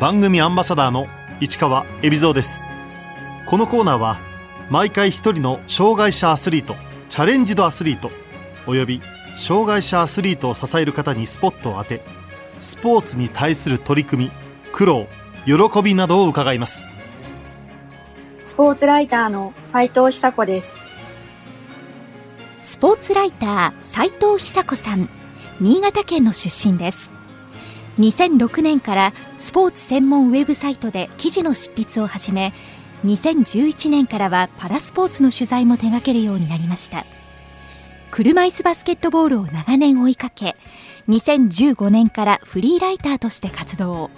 番組アンバサダーの市川恵比蔵です。このコーナーは毎回一人の障害者アスリートチャレンジドアスリートおよび障害者アスリートを支える方にスポットを当てスポーツに対する取り組み苦労喜びなどを伺います。スポーツライターの斉藤久子です。スポーツライター斉藤久子さん新潟県の出身です2006年からスポーツ専門ウェブサイトで記事の執筆を始め2011年からはパラスポーツの取材も手掛けるようになりました。車椅子バスケットボールを長年追いかけ2015年からフリーライターとして活動。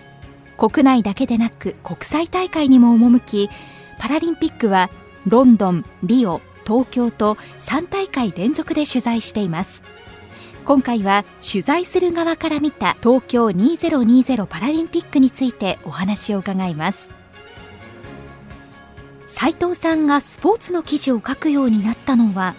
国内だけでなく国際大会にも赴きパラリンピックはロンドン、リオ、東京と3大会連続で取材しています。今回は取材する側から見た東京2020パラリンピックについてお話を伺います斉藤さんがスポーツの記事を書くようになったのは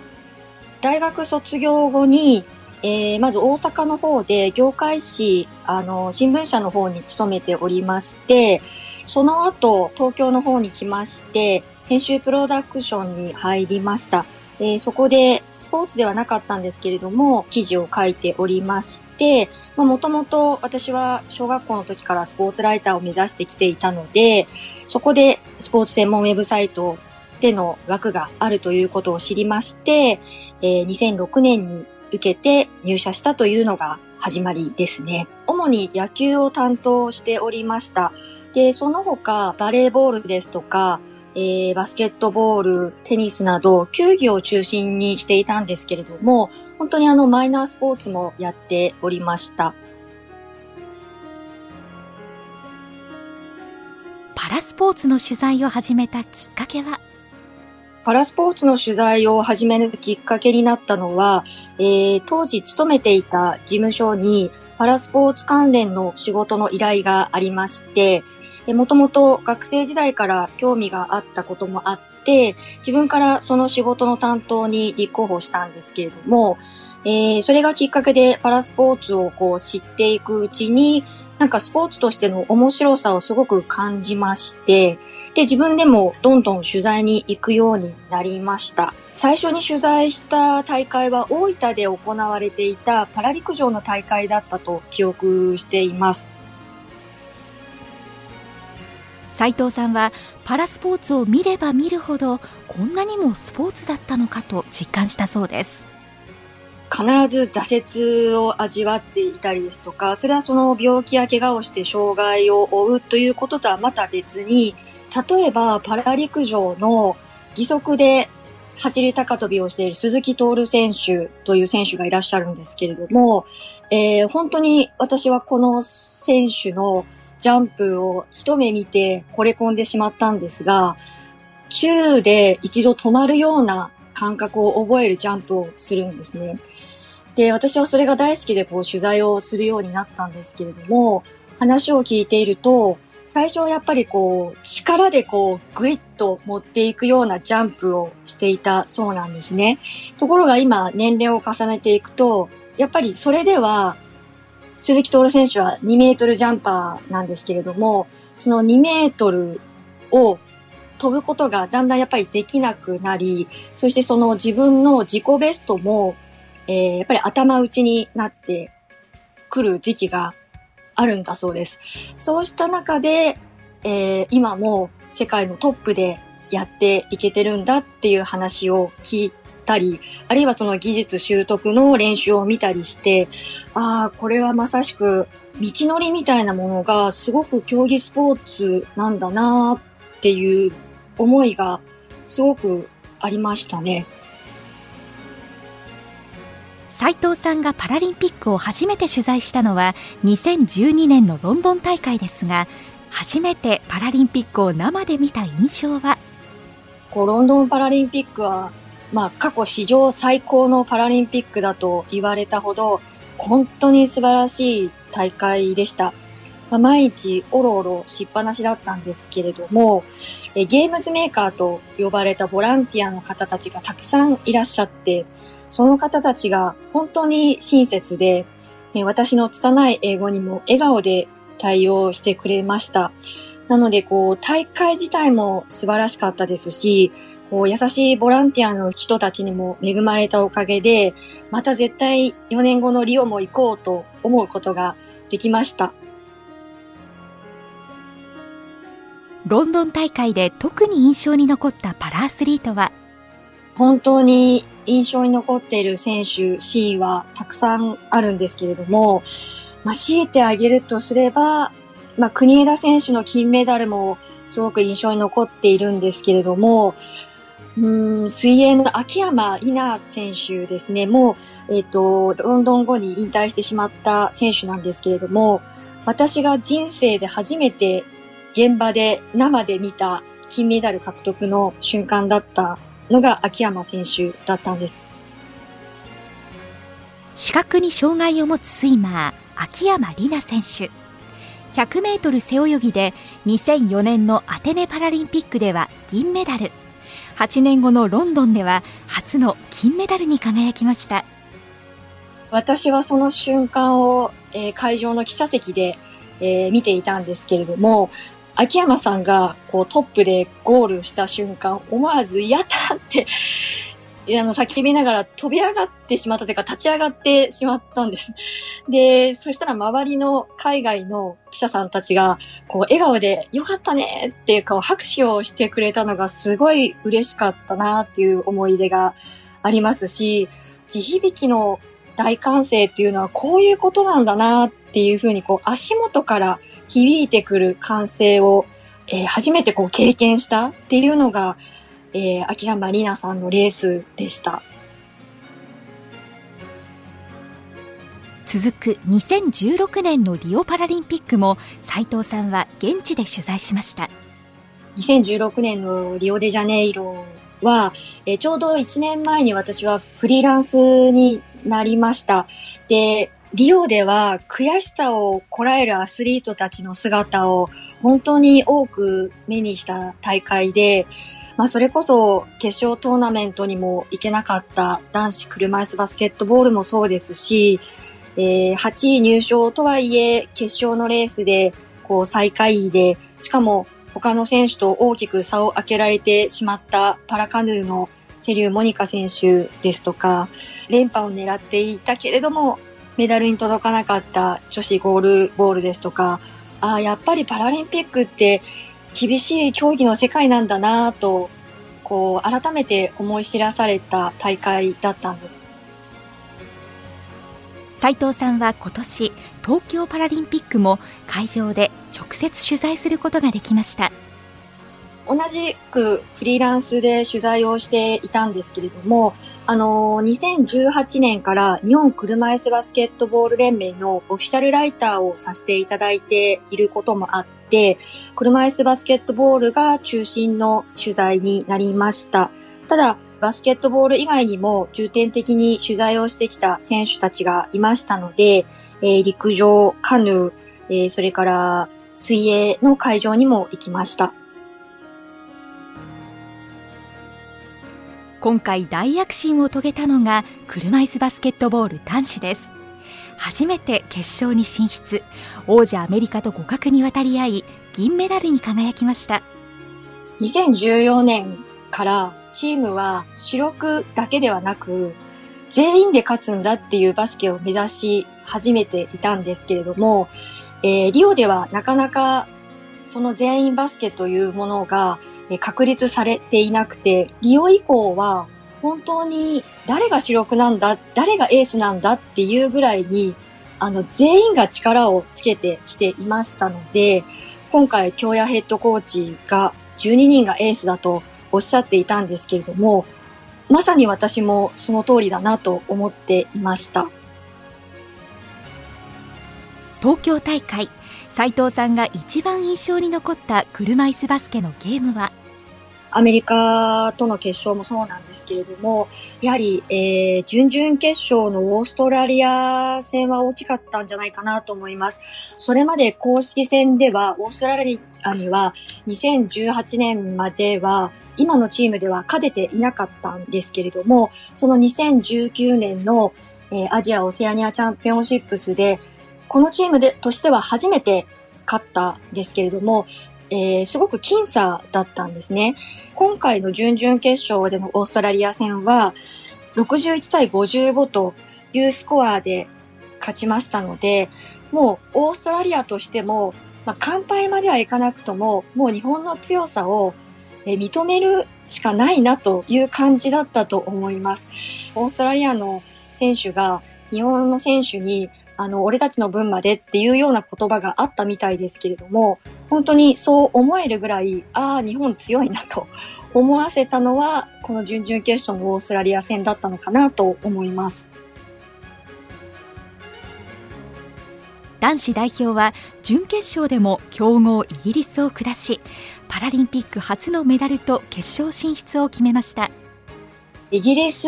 大学卒業後に、えー、まず大阪の方で業界誌、あの、新聞社の方に勤めておりまして、その後、東京の方に来まして、編集プロダクションに入りました。えー、そこでスポーツではなかったんですけれども、記事を書いておりまして、もともと私は小学校の時からスポーツライターを目指してきていたので、そこでスポーツ専門ウェブサイトでの枠があるということを知りまして、えー、2006年に受けて入社したというのが始まりですね。主に野球を担当しておりました。で、その他バレーボールですとか、えー、バスケットボール、テニスなど、球技を中心にしていたんですけれども、本当にあの、マイナースポーツもやっておりました。パラスポーツの取材を始めたきっかけは？パラスポーツの取材を始めるきっかけになったのは、えー、当時勤めていた事務所にパラスポーツ関連の仕事の依頼がありまして、もともと学生時代から興味があったこともあって、自分からその仕事の担当に立候補したんですけれども、えー、それがきっかけでパラスポーツをこう知っていくうちに、なんかスポーツとしての面白さをすごく感じまして、で、自分でもどんどん取材に行くようになりました。最初に取材した大会は大分で行われていたパラ陸上の大会だったと記憶しています。斉藤さんはパラスポーツを見れば見るほどこんなにもスポーツだったのかと実感したそうです必ず挫折を味わっていたりですとかそれはその病気や怪我をして障害を負うということとはまた別に例えばパラ陸上の義足で走り高跳びをしている鈴木徹選手という選手がいらっしゃるんですけれども、えー、本当に私はこの選手のジャンプを一目見て惚れ込んでしまったんですが、宙で一度止まるような感覚を覚えるジャンプをするんですね。で、私はそれが大好きでこう取材をするようになったんですけれども、話を聞いていると、最初はやっぱりこう、力でこう、ぐいっと持っていくようなジャンプをしていたそうなんですね。ところが今、年齢を重ねていくと、やっぱりそれでは鈴木徹選手は2メートルジャンパーなんですけれども、その2メートルを飛ぶことがだんだんやっぱりできなくなり、そしてその自分の自己ベストも、えー、やっぱり頭打ちになってくる時期があるんだそうです。そうした中で、えー、今も世界のトップでやっていけてるんだっていう話を聞いたり、あるいはその技術習得の練習を見たりして、ああ、これはまさしく道のりみたいなものがすごく競技スポーツなんだなっていう思いがすごくありましたね。斉藤さんがパラリンピックを初めて取材したのは2012年のロンドン大会ですが初めてパラリンピックを生で見た印象は？こうロンドンパラリンピックはまあ、過去史上最高のパラリンピックだと言われたほど、本当に素晴らしい大会でした。まあ、毎日おろおろしっぱなしだったんですけれども、えゲームズメーカーと呼ばれたボランティアの方たちがたくさんいらっしゃって、その方たちが本当に親切で、え私の拙い英語にも笑顔で対応してくれました。なので、こう、大会自体も素晴らしかったですし、こう、優しいボランティアの人たちにも恵まれたおかげで、また絶対4年後のリオも行こうと思うことができました。ロンドン大会で特に印象に残ったパラアスリートは本当に印象に残っている選手、シーンはたくさんあるんですけれども、まあ、強いてあげるとすれば、まあ、国枝選手の金メダルもすごく印象に残っているんですけれども、うん水泳の秋山里奈選手ですね、もう、えっ、ー、と、ロンドン後に引退してしまった選手なんですけれども、私が人生で初めて現場で生で見た金メダル獲得の瞬間だったのが秋山選手だったんです。視覚に障害を持つスイマー、秋山里奈選手。100メートル背泳ぎで2004年のアテネパラリンピックでは銀メダル。8年後のロンドンでは初の金メダルに輝きました。私はその瞬間を、えー、会場の記者席で、えー、見ていたんですけれども、秋山さんがこうトップでゴールした瞬間、思わず、やったってあの、叫びながら飛び上がってしまったというか、立ち上がってしまったんです。で、そしたら周りの海外の記者さんたちが、こう、笑顔で、よかったねっていうか、拍手をしてくれたのがすごい嬉しかったなっていう思い出がありますし、地響きの大歓声っていうのはこういうことなんだなっていうふうに、こう、足元から響いてくる歓声を、えー、初めてこう経験したっていうのが、えー、秋山里奈さんのレースでした。続く2016年のリオパラリンピックも斉藤さんは現地で取材しました。2016年のリオデジャネイロは、えー、ちょうど1年前に私はフリーランスになりました。で、リオでは悔しさをこらえるアスリートたちの姿を本当に多く目にした大会で、まあ、それこそ決勝トーナメントにも行けなかった男子車椅子バスケットボールもそうですし、えー、8位入賞とはいえ、決勝のレースで、こう、最下位で、しかも他の選手と大きく差を開けられてしまったパラカヌーのセリュー・モニカ選手ですとか、連覇を狙っていたけれども、メダルに届かなかった女子ゴールボールですとか、ああ、やっぱりパラリンピックって厳しい競技の世界なんだなと、こう、改めて思い知らされた大会だったんです。斉藤さんは今年、東京パラリンピックも会場で直接取材することができました。同じくフリーランスで取材をしていたんですけれども、あの、2018年から日本車椅子バスケットボール連盟のオフィシャルライターをさせていただいていることもあって、車椅子バスケットボールが中心の取材になりました。ただ、バスケットボール以外にも重点的に取材をしてきた選手たちがいましたので、えー、陸上、カヌー、えー、それから水泳の会場にも行きました。今回大躍進を遂げたのが車椅子バスケットボール男子です。初めて決勝に進出、王者アメリカと互角に渡り合い、銀メダルに輝きました。2014年からチームは主力だけではなく、全員で勝つんだっていうバスケを目指し始めていたんですけれども、えー、リオではなかなかその全員バスケというものが確立されていなくて、リオ以降は本当に誰が主力なんだ、誰がエースなんだっていうぐらいに、あの、全員が力をつけてきていましたので、今回、京谷ヘッドコーチが12人がエースだとおっしゃっていたんですけれども、まさに私もその通りだなと思っていました。東京大会、斉藤さんが一番印象に残った車椅子バスケのゲームは？アメリカとの決勝もそうなんですけれども、やはり、えー、準々決勝のオーストラリア戦は大きかったんじゃないかなと思います。それまで公式戦では、オーストラリアには2018年までは、今のチームでは勝てていなかったんですけれども、その2019年の、えー、アジア・オセアニアチャンピオンシップスで、このチームでとしては初めて勝ったんですけれども、えー、すごく僅差だったんですね。今回の準々決勝でのオーストラリア戦は、61対55というスコアで勝ちましたので、もうオーストラリアとしても、まあ、乾杯まではいかなくとも、もう日本の強さを認めるしかないなという感じだったと思います。オーストラリアの選手が日本の選手にあの、俺たちの分までっていうような言葉があったみたいですけれども、本当にそう思えるぐらい、ああ、日本強いなと思わせたのは、この準々決勝のオーストラリア戦だったのかなと思います。男子代表は準決勝でも強豪イギリスを下しパラリンピック初のメダルと決勝進出を決めましたイギリス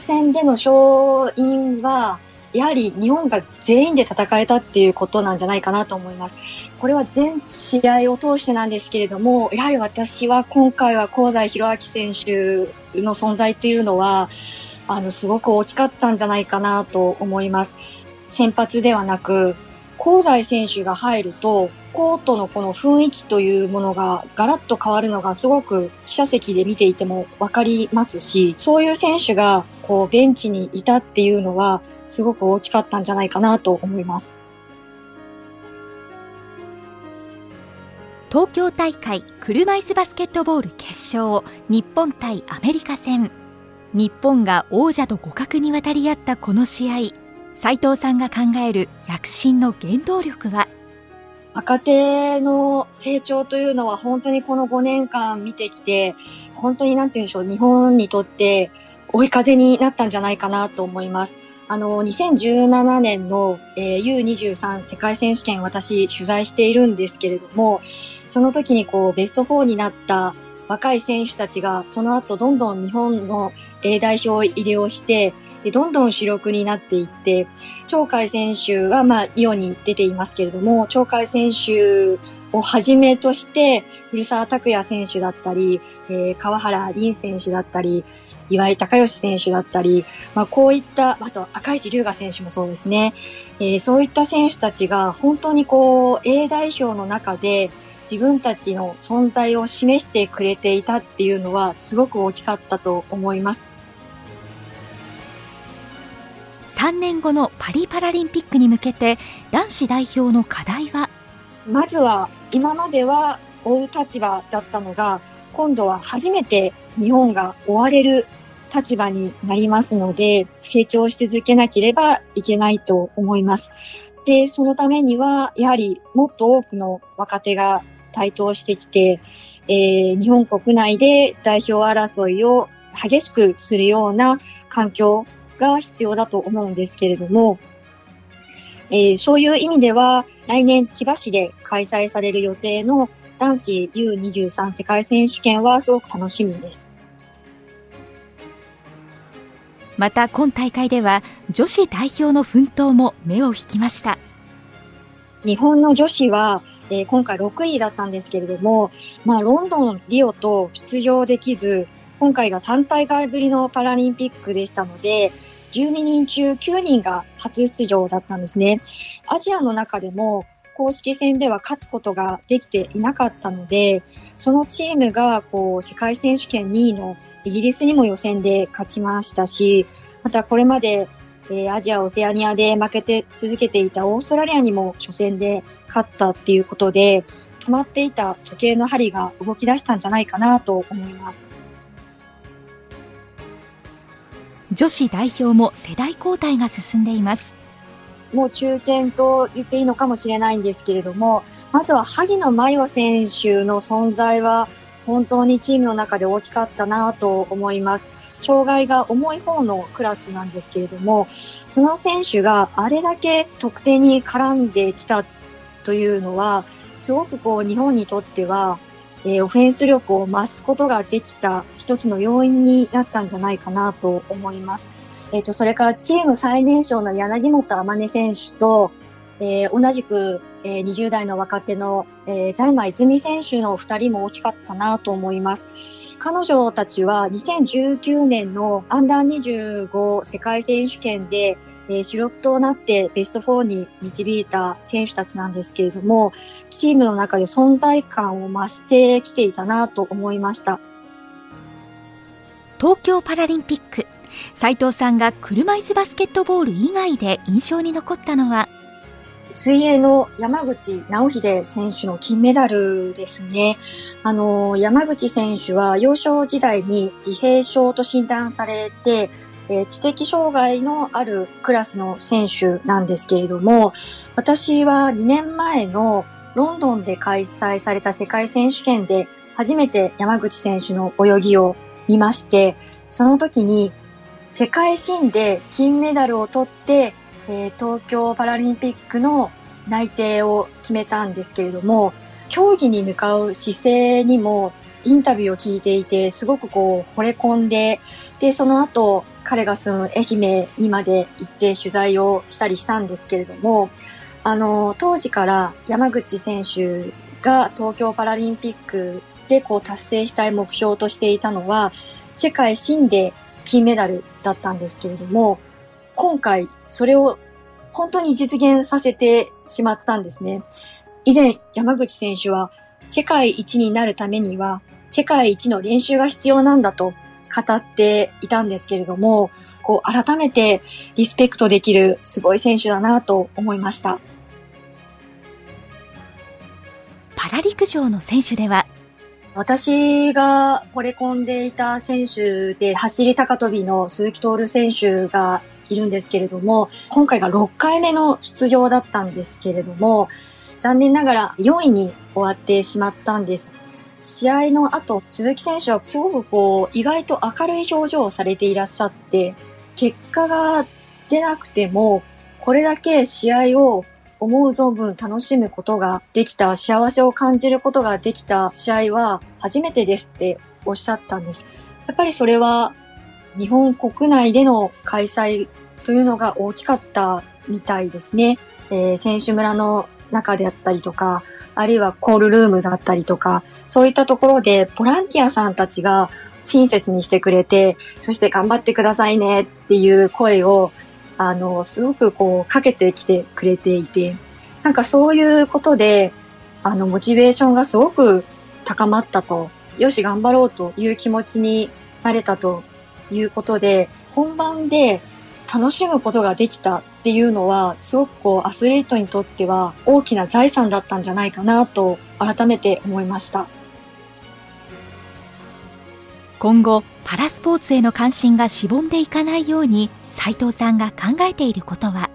戦での勝因はやはり日本が全員で戦えたっていうことなんじゃないかなと思います。これは全試合を通してなんですけれども、やはり私は今回は香西宏明選手の存在っていうのは、あの、すごく大きかったんじゃないかなと思います。先発ではなく、香西選手が入ると、コートのこの雰囲気というものがガラッと変わるのがすごく記者席で見ていてもわかりますし、そういう選手がこうベンチにいたっていうのはすごく大きかったんじゃないかなと思います。東京大会車椅子バスケットボール決勝日本対アメリカ戦。日本が王者と互角に渡り合ったこの試合。斉藤さんが考える躍進の原動力は？若手の成長というのは本当にこの5年間見てきて、本当になんて言うんでしょう、日本にとって追い風になったんじゃないかなと思います。あの、2017年の、えー、U23 世界選手権私取材しているんですけれども、その時にこうベスト4になった若い選手たちがその後どんどん日本の A 代表入りをして、で、どんどん主力になっていって、鳥海選手は、まあ、リオに出ていますけれども、鳥海選手をはじめとして、古澤拓也選手だったり、えー、川原凛選手だったり、岩井隆義選手だったり、まあ、こういった、あと赤石龍河選手もそうですね、えー、そういった選手たちが本当にこう A 代表の中で自分たちの存在を示してくれていたっていうのはすごく大きかったと思います。3年後のパリパラリンピックに向けて男子代表の課題は？まずは今までは追う立場だったのが今度は初めて日本が追われる立場になりますので成長し続けなければいけないと思います。で、そのためにはやはりもっと多くの若手が台頭してきて、えー、日本国内で代表争いを激しくするような環境が必要だと思うんですけれども、えー、そういう意味では、来年千葉市で開催される予定の男子 U23 世界選手権はすごく楽しみです。また今大会では女子代表の奮闘も目を引きました。日本の女子は、えー、今回6位だったんですけれども、まあ、ロンドン、リオと出場できず、今回が3大会ぶりのパラリンピックでしたので、12人中9人が初出場だったんですね。アジアの中でも公式戦では勝つことができていなかったので、そのチームがこう世界選手権2位のイギリスにも予選で勝ちましたし、またこれまで、えー、アジア、オセアニアで負けて続けていたオーストラリアにも初戦で勝ったっていうことで、止まっていた時計の針が動き出したんじゃないかなと思います。女子代表も世代交代が進んでいます。もう中堅と言っていいのかもしれないんですけれども、まずは萩野真世選手の存在は本当にチームの中で大きかったなと思います。障害が重い方のクラスなんですけれども、その選手があれだけ得点に絡んできたというのは、すごくこう日本にとってはえー、オフェンス力を増すことができた一つの要因になったんじゃないかなと思います。えっ、ー、と、それからチーム最年少の柳本天音選手と、えー、同じく、えー、20代の若手の、えー、財前泉選手の二人も大きかったなと思います。彼女たちは2019年のアンダー25世界選手権でえー、主力となってベスト4に導いた選手たちなんですけれども、チームの中で存在感を増してきていたなと思いました。東京パラリンピック、斉藤さんが車椅子バスケットボール以外で印象に残ったのは、水泳の山口直秀選手の金メダルですね。あの、山口選手は幼少時代に自閉症と診断されて、えー、知的障害のあるクラスの選手なんですけれども、私は2年前のロンドンで開催された世界選手権で初めて山口選手の泳ぎを見まして、その時に世界新で金メダルを取って、えー、東京パラリンピックの内定を決めたんですけれども、競技に向かう姿勢にもインタビューを聞いていて、すごくこう惚れ込んで、で、その後、彼が住む愛媛にまで行って取材をしたりしたんですけれども、あの、当時から山口選手が東京パラリンピックでこう達成したい目標としていたのは、世界新で金メダルだったんですけれども、今回それを本当に実現させてしまったんですね。以前山口選手は世界一になるためには世界一の練習が必要なんだと語っていたんですけれども、こう改めてリスペクトできるすごい選手だなと思いました。パラ陸上の選手では私が惚れ込んでいた選手で走り高跳びの鈴木徹選手がいるんですけれども、今回が6回目の出場だったんですけれども、残念ながら4位に終わってしまったんです。試合の後、鈴木選手はすごくこう、意外と明るい表情をされていらっしゃって、結果が出なくても、これだけ試合を思う存分楽しむことができた、幸せを感じることができた試合は初めてですっておっしゃったんです。やっぱりそれは日本国内での開催というのが大きかったみたいですね。えー、選手村の中であったりとか、あるいはコールルームだったりとか、そういったところでボランティアさんたちが親切にしてくれて、そして頑張ってくださいねっていう声を、あの、すごくこうかけてきてくれていて、なんかそういうことで、あの、モチベーションがすごく高まったと、よし頑張ろうという気持ちになれたということで、本番で楽しむことができたっていうのは、すごくこう、アスリートにとっては大きな財産だったんじゃないかなと、改めて思いました。今後、パラスポーツへの関心がしぼんでいかないように、斉藤さんが考えていることは？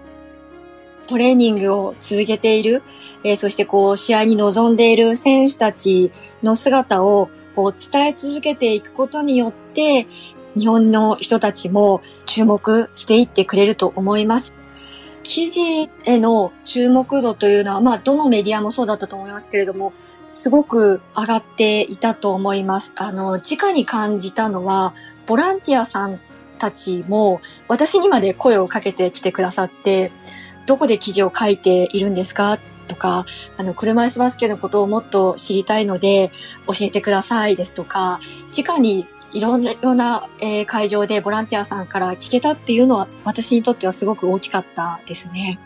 トレーニングを続けている、えー、そしてこう、試合に臨んでいる選手たちの姿をこう伝え続けていくことによって、日本の人たちも注目していってくれると思います。記事への注目度というのは、まあ、どのメディアもそうだったと思いますけれども、すごく上がっていたと思います。あの、直に感じたのは、ボランティアさんたちも、私にまで声をかけてきてくださって、どこで記事を書いているんですか？とか、あの、車椅子バスケのことをもっと知りたいので、教えてくださいですとか、直にいろいろな、えー、会場でボランティアさんから聞けたっていうのは私にとってはすごく大きかったですね。